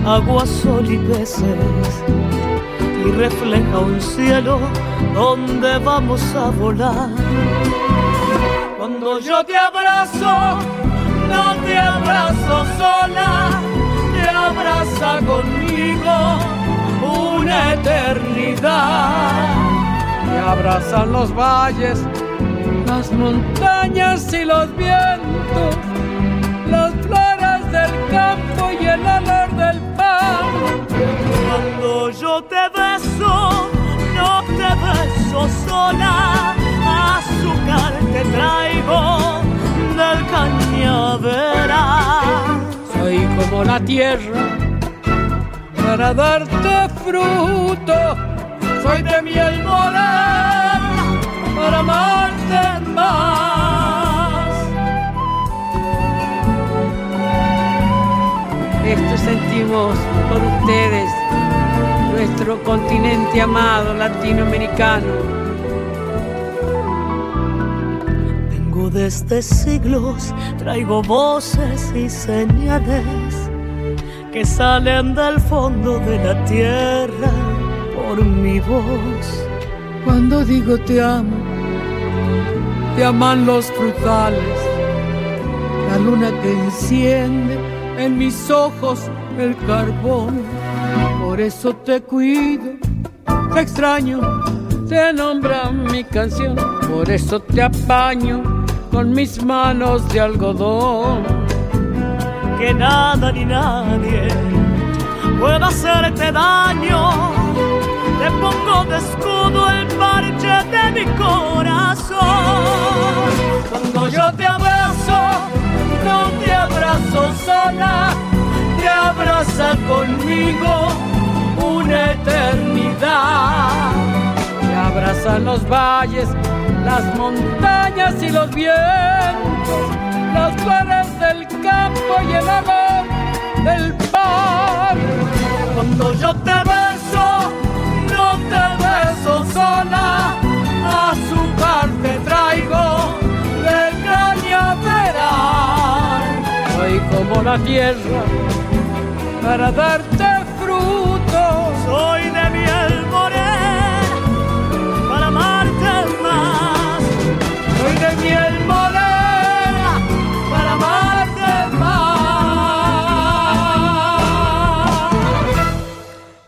[SPEAKER 14] agua, sol y peces y refleja un cielo donde vamos a volar. Cuando yo te abrazo, no te abrazo sola, te abraza conmigo una eternidad.
[SPEAKER 13] Te abrazan los valles, las montañas y los vientos, las flores del campo y el olor del pan.
[SPEAKER 14] Cuando yo te no te beso sola, azúcar te traigo del cañaveral.
[SPEAKER 13] Soy como la tierra para darte fruto, soy de miel morena para amarte más. Esto sentimos por ustedes, nuestro continente amado latinoamericano.
[SPEAKER 14] Vengo desde siglos, traigo voces y señales que salen del fondo de la tierra por mi voz.
[SPEAKER 13] Cuando digo te amo, te aman los frutales, la luna que enciende en mis ojos el carbón. Por eso te cuido, te extraño, te nombra mi canción. Por eso te apaño con mis manos de algodón.
[SPEAKER 14] Que nada ni nadie pueda hacerte daño. Te pongo de escudo el parche de mi corazón.
[SPEAKER 13] Cuando yo te abrazo, no te abrazo sola, te abraza conmigo una eternidad. Te abrazan los valles, las montañas y los vientos, las flores del campo y el olor del pan. Cuando yo te beso, no te beso sola, azúcar te traigo del cañaveral. Soy como la tierra para darte
[SPEAKER 14] soy de
[SPEAKER 13] mi alboré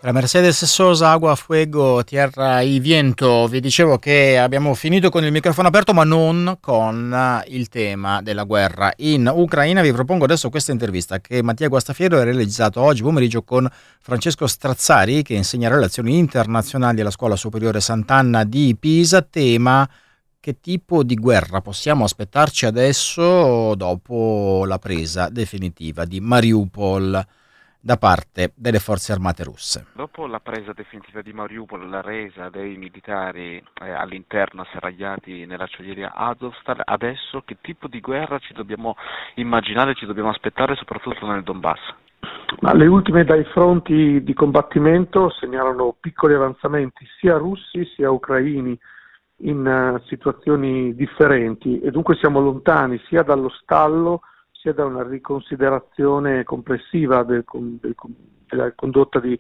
[SPEAKER 2] La Mercedes Sosa, Agua, Fuego, Tierra y Viento. Vi dicevo che abbiamo finito con il microfono aperto, ma non con eh, il tema della guerra in Ucraina. Vi propongo adesso questa intervista che Mattia Guastafiero ha realizzato oggi pomeriggio con Francesco Strazzari, che insegna relazioni internazionali alla Scuola Superiore Sant'Anna di Pisa. Tema che tipo di guerra possiamo aspettarci adesso dopo la presa definitiva di Mariupol da parte delle forze armate russe.
[SPEAKER 15] Dopo la presa definitiva di Mariupol, la resa dei militari eh, all'interno asserragliati nell'acciaieria Azovstal, adesso che tipo di guerra ci dobbiamo immaginare, ci dobbiamo aspettare soprattutto nel Donbass?
[SPEAKER 16] Ma le ultime dai fronti di combattimento segnalano piccoli avanzamenti sia russi sia ucraini in uh, situazioni differenti e dunque siamo lontani sia dallo stallo da una riconsiderazione complessiva del, del, della condotta di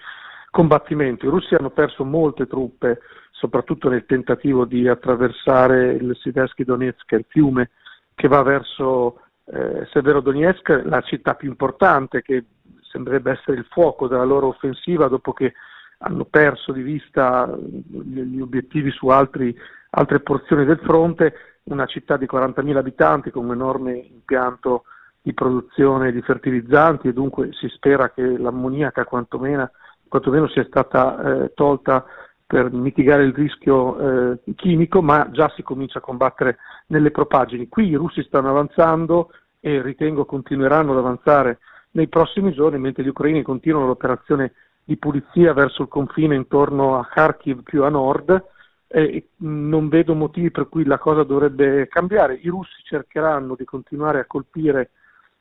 [SPEAKER 16] combattimento. I russi hanno perso molte truppe, soprattutto nel tentativo di attraversare il Siversky Donetsk, il fiume che va verso eh, Severodonetsk, la città più importante che sembrerebbe essere il fuoco della loro offensiva dopo che hanno perso di vista gli obiettivi su altri, altre porzioni del fronte, una città di 40.000 abitanti con un enorme impianto di produzione di fertilizzanti e dunque si spera che l'ammoniaca quantomeno, quantomeno sia stata eh, tolta per mitigare il rischio eh, chimico, ma già si comincia a combattere nelle propagini. Qui i russi stanno avanzando e ritengo continueranno ad avanzare nei prossimi giorni, mentre gli ucraini continuano l'operazione di pulizia verso il confine intorno a Kharkiv più a nord e non vedo motivi per cui la cosa dovrebbe cambiare. I russi cercheranno di continuare a colpire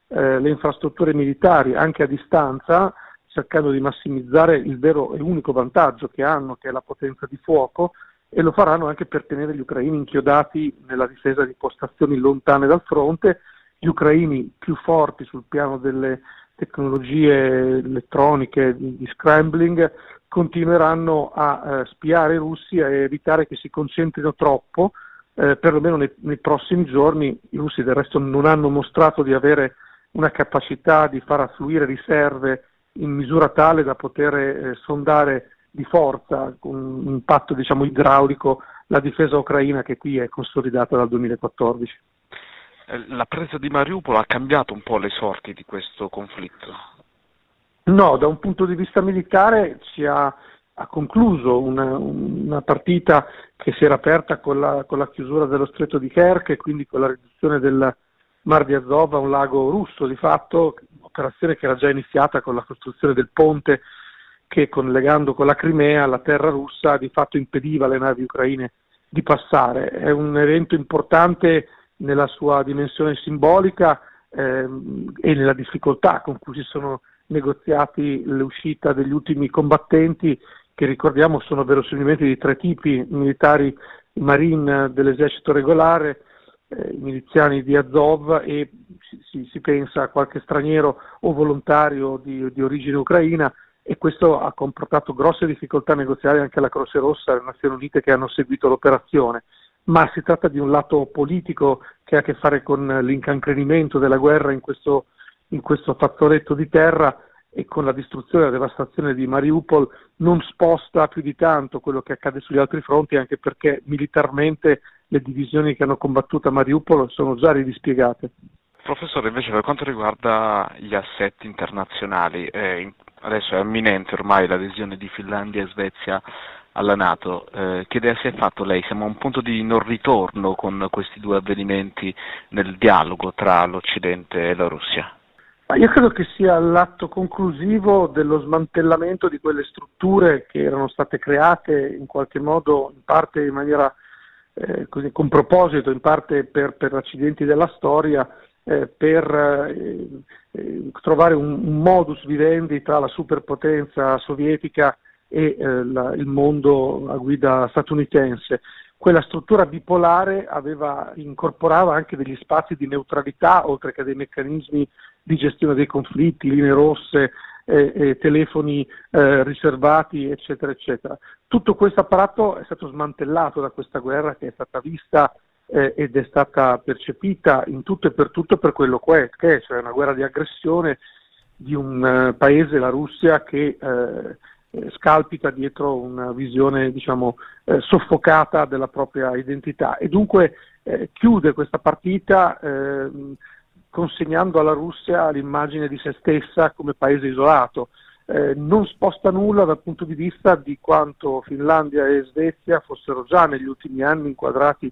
[SPEAKER 16] eh, le infrastrutture militari anche a distanza, cercando di massimizzare il vero e unico vantaggio che hanno, che è la potenza di fuoco, e lo faranno anche per tenere gli ucraini inchiodati nella difesa di postazioni lontane dal fronte, gli ucraini più forti sul piano delle tecnologie elettroniche di, di scrambling, continueranno a eh, spiare i russi e evitare che si concentrino troppo, eh, perlomeno nei, nei, prossimi giorni. I russi del resto non hanno mostrato di avere una capacità di far affluire riserve in misura tale da poter eh, sondare di forza con un impatto diciamo, idraulico la difesa ucraina che qui è consolidata dal 2014.
[SPEAKER 15] Eh, la presa di Mariupol ha cambiato un po' le sorti di questo conflitto?
[SPEAKER 16] No, da un punto di vista militare ci ha, ha concluso una, una, partita che si era aperta con la, con la, chiusura dello stretto di Kerch e quindi con la riduzione del Mar di Azov a un lago russo, di fatto, operazione che era già iniziata con la costruzione del ponte che collegando con la Crimea la terra russa di fatto impediva alle navi ucraine di passare. È un evento importante nella sua dimensione simbolica ehm, e nella difficoltà con cui si sono negoziati l'uscita degli ultimi combattenti che ricordiamo sono verosimilmente di tre tipi, militari marine dell'esercito regolare, eh, i miliziani di Azov e si, si, pensa a qualche straniero o volontario di, di origine ucraina e questo ha comportato grosse difficoltà negoziali anche alla Croce Rossa e alle Nazioni Unite che hanno seguito l'operazione. Ma si tratta di un lato politico che ha a che fare con l'incancrenimento della guerra in questo, in questo fazzoletto di terra e con la distruzione e la devastazione di Mariupol non sposta più di tanto quello che accade sugli altri fronti, anche perché militarmente le divisioni che hanno combattuto a Mariupol sono già ridispiegate.
[SPEAKER 15] Professore, invece per quanto riguarda gli assetti internazionali, eh, adesso è imminente ormai l'adesione di Finlandia e Svezia alla Nato, eh, che idea si è fatto lei? Siamo a un punto di non ritorno con questi due avvenimenti nel dialogo tra l'Occidente e la Russia?
[SPEAKER 16] Io credo che sia l'atto conclusivo dello smantellamento di quelle strutture che erano state create in qualche modo, in parte in maniera eh, così, con proposito, in parte per, per accidenti della storia, eh, per eh, eh, trovare un, un, modus vivendi tra la superpotenza sovietica e eh, la, il mondo a guida statunitense. Quella struttura bipolare aveva, incorporava anche degli spazi di neutralità, oltre che dei meccanismi di gestione dei conflitti, linee rosse, eh, eh, telefoni eh, riservati, eccetera, eccetera. Tutto questo apparato è stato smantellato da questa guerra che è stata vista eh, ed è stata percepita in tutto e per tutto per quello che è, cioè una guerra di aggressione di un uh, paese, la Russia, che uh, scalpita dietro una visione diciamo, uh, soffocata della propria identità e dunque chiude questa partita ehm, consegnando alla Russia l'immagine di se stessa come paese isolato. non sposta nulla dal punto di vista di quanto Finlandia e Svezia fossero già negli ultimi anni inquadrati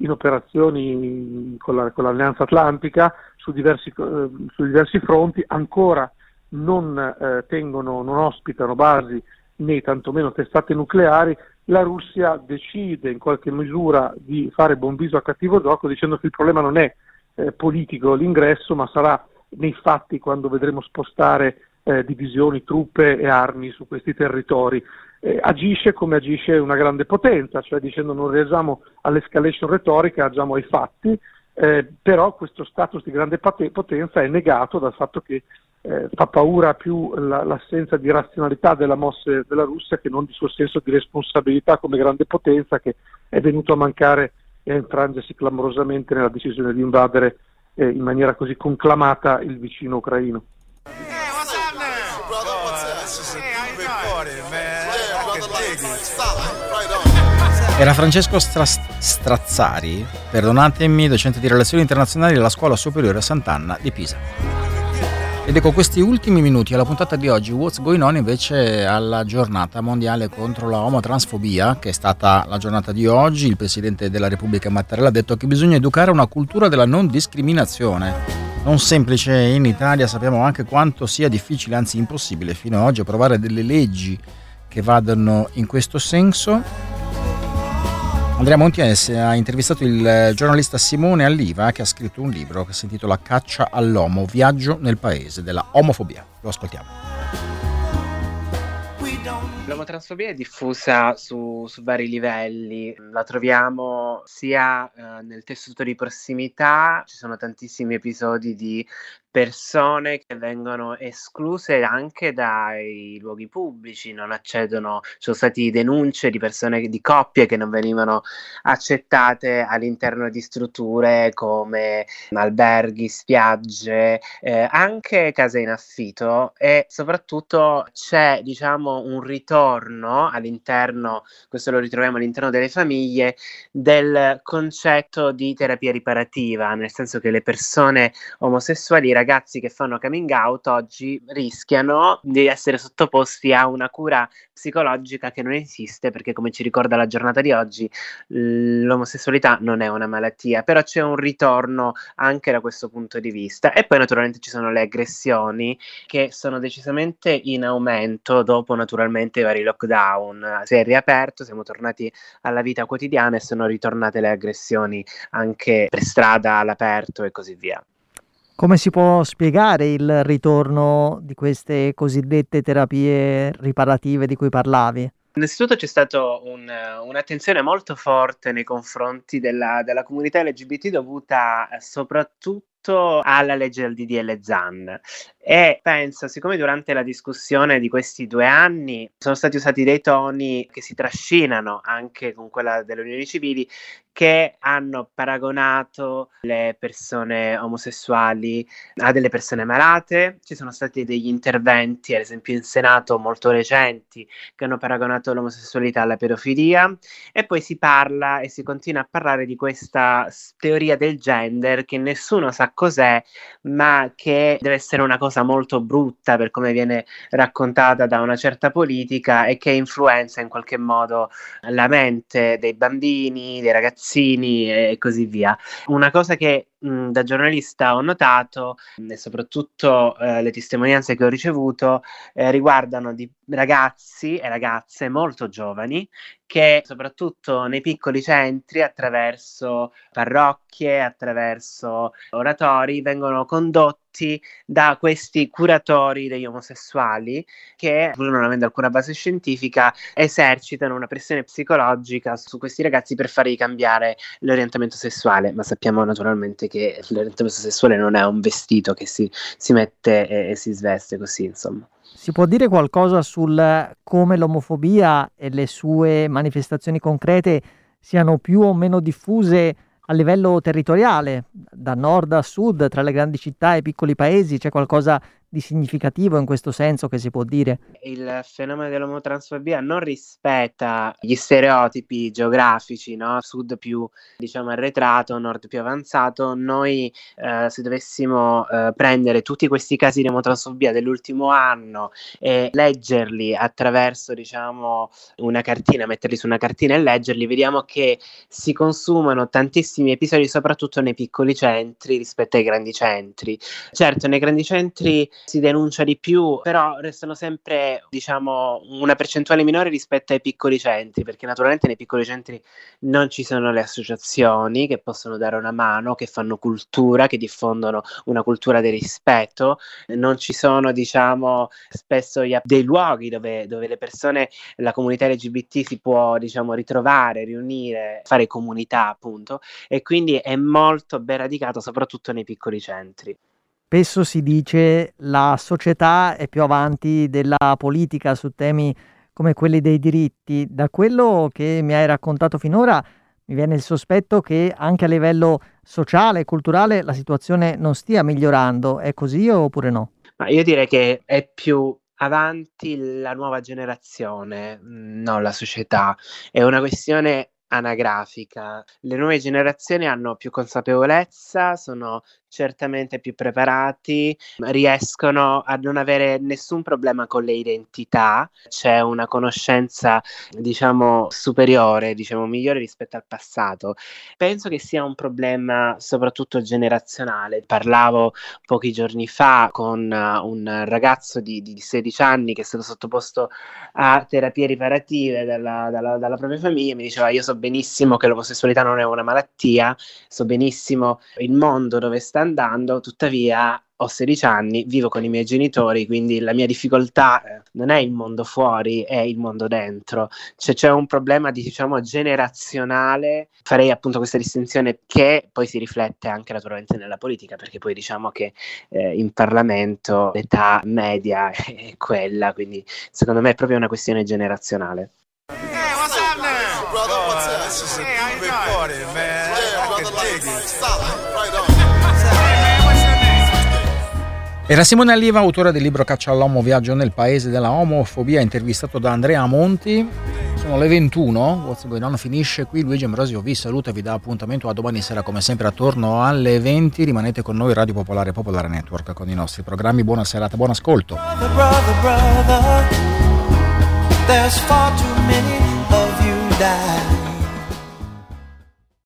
[SPEAKER 16] in operazioni con, la, con l'Alleanza Atlantica su diversi, eh, su diversi fronti, ancora non eh, tengono, non ospitano basi né tantomeno testate nucleari, la Russia decide in qualche misura di fare buon viso a cattivo gioco dicendo che il problema non è eh, politico l'ingresso, ma sarà nei fatti quando vedremo spostare eh, divisioni, truppe e armi su questi territori. Eh, agisce come agisce una grande potenza, cioè dicendo non reagiamo all'escalation retorica, agiamo ai fatti, eh, però questo status di grande potenza è negato dal fatto che eh, fa paura più la, l'assenza di razionalità della mosse della Russia che non di suo senso di responsabilità come grande potenza che è venuto a mancare e a infrangersi clamorosamente nella decisione di invadere eh, in maniera così conclamata il vicino ucraino.
[SPEAKER 2] Era Francesco Stra- Strazzari, perdonatemi, docente di relazioni internazionali alla Scuola Superiore Sant'Anna di Pisa. Ed ecco questi ultimi minuti alla puntata di oggi, What's Going On invece alla giornata mondiale contro la omotransfobia, che è stata la giornata di oggi. Il Presidente della Repubblica Mattarella ha detto che bisogna educare una cultura della non discriminazione. Non semplice in Italia, sappiamo anche quanto sia difficile, anzi impossibile fino ad oggi, approvare delle leggi che vadano in questo senso. Andrea Montiese ha intervistato il giornalista Simone Alliva che ha scritto un libro che si intitola Caccia all'uomo, viaggio nel paese della omofobia. Lo ascoltiamo.
[SPEAKER 17] L'omotransfobia è diffusa su, su, vari livelli, la troviamo sia eh, nel tessuto di prossimità, ci sono tantissimi episodi di persone che vengono escluse anche dai luoghi pubblici, non accedono, ci sono stati denunce di persone, di coppie che non venivano accettate all'interno di strutture come alberghi, spiagge, eh, anche case in affitto e soprattutto c'è diciamo un ritorno all'interno, questo lo ritroviamo all'interno delle famiglie, del concetto di terapia riparativa, nel senso che le persone omosessuali, ragazzi che fanno coming out oggi rischiano di essere sottoposti a una cura psicologica che non esiste perché come ci ricorda la giornata di oggi l'omosessualità non è una malattia, però c'è un ritorno anche da questo punto di vista e poi naturalmente ci sono le aggressioni che sono decisamente in aumento dopo naturalmente i vari lockdown, si è riaperto, siamo tornati alla vita quotidiana e sono ritornate le aggressioni anche per strada all'aperto e così via.
[SPEAKER 18] Come si può spiegare il ritorno di queste cosiddette terapie riparative di cui parlavi?
[SPEAKER 17] Innanzitutto c'è stata un, un'attenzione molto forte nei confronti della, della comunità LGBT dovuta soprattutto alla legge del DDL ZAN e penso, siccome durante la discussione di questi due anni sono stati usati dei toni che si trascinano anche con quella delle unioni civili, che hanno paragonato le persone omosessuali a delle persone malate. Ci sono stati degli interventi, ad esempio in Senato, molto recenti, che hanno paragonato l'omosessualità alla pedofilia. E poi si parla e si continua a parlare di questa teoria del gender che nessuno sa cos'è, ma che deve essere una cosa molto brutta per come viene raccontata da una certa politica e che influenza in qualche modo la mente dei bambini, dei ragazzini ragazzini e così via. Una cosa che mh, da giornalista ho notato e soprattutto eh, le testimonianze che ho ricevuto eh, riguardano di ragazzi e ragazze molto giovani che soprattutto nei piccoli centri attraverso parrocchie, attraverso oratori vengono condotti da questi curatori degli omosessuali che, pur non avendo alcuna base scientifica, esercitano una pressione psicologica su questi ragazzi per farli cambiare l'orientamento sessuale, ma sappiamo naturalmente che l'orientamento sessuale non è un vestito che si, si mette e, e si sveste così, insomma.
[SPEAKER 18] Si può dire qualcosa sul come l'omofobia e le sue manifestazioni concrete siano più o meno diffuse a livello territoriale, da nord a sud, tra le grandi città e i piccoli paesi? C'è qualcosa di significativo in questo senso che si può dire?
[SPEAKER 17] Il fenomeno dell'omotransfobia non rispetta gli stereotipi geografici, no? sud più diciamo arretrato, nord più avanzato. Noi eh, se dovessimo eh, prendere tutti questi casi di omotransfobia dell'ultimo anno e leggerli attraverso diciamo una cartina, metterli su una cartina e leggerli, vediamo che si consumano tantissimi episodi soprattutto nei piccoli centri rispetto ai grandi centri. Certo, nei grandi centri si denuncia di più, però restano sempre, diciamo, una percentuale minore rispetto ai piccoli centri, perché naturalmente nei piccoli centri non ci sono le associazioni che possono dare una mano, che fanno cultura, che diffondono una cultura del rispetto, non ci sono, diciamo, spesso dei luoghi dove, dove le persone, la comunità LGBT si può, diciamo, ritrovare, riunire, fare comunità, appunto, e quindi è molto ben radicato soprattutto nei piccoli centri.
[SPEAKER 18] Spesso si dice la società è più avanti della politica su temi come quelli dei diritti. Da quello che mi hai raccontato finora mi viene il sospetto che anche a livello sociale e culturale la situazione non stia migliorando. È così oppure no?
[SPEAKER 17] Ma io direi che è più avanti la nuova generazione, non la società. È una questione anagrafica. Le nuove generazioni hanno più consapevolezza, sono certamente più preparati, riescono a non avere nessun problema con le identità, c'è una conoscenza, diciamo, superiore, diciamo, migliore rispetto al passato. Penso che sia un problema soprattutto generazionale. Parlavo pochi giorni fa con uh, un ragazzo di, di, 16 anni che è stato sottoposto a terapie riparative dalla, dalla, dalla propria famiglia, mi diceva io so benissimo che l'omosessualità non è una malattia, so benissimo il mondo dove sta andando, tuttavia ho 16 anni, vivo con i miei genitori, quindi la mia difficoltà eh, non è il mondo fuori, è il mondo dentro. Cioè c'è un problema diciamo generazionale, farei appunto questa distinzione che poi si riflette anche naturalmente nella politica, perché poi diciamo che eh, in Parlamento l'età media è quella, quindi secondo me è proprio una questione generazionale.
[SPEAKER 2] Era Simone Alliva, autore del libro Caccia all'uomo, viaggio nel paese della omofobia, intervistato da Andrea Monti. Sono le 21, What's Going On finisce qui, Luigi Ambrosio vi saluta vi dà appuntamento a domani sera come sempre attorno alle 20. Rimanete con noi Radio Popolare Popolare Network con i nostri programmi. Buona serata, buon ascolto. Brother, brother, brother.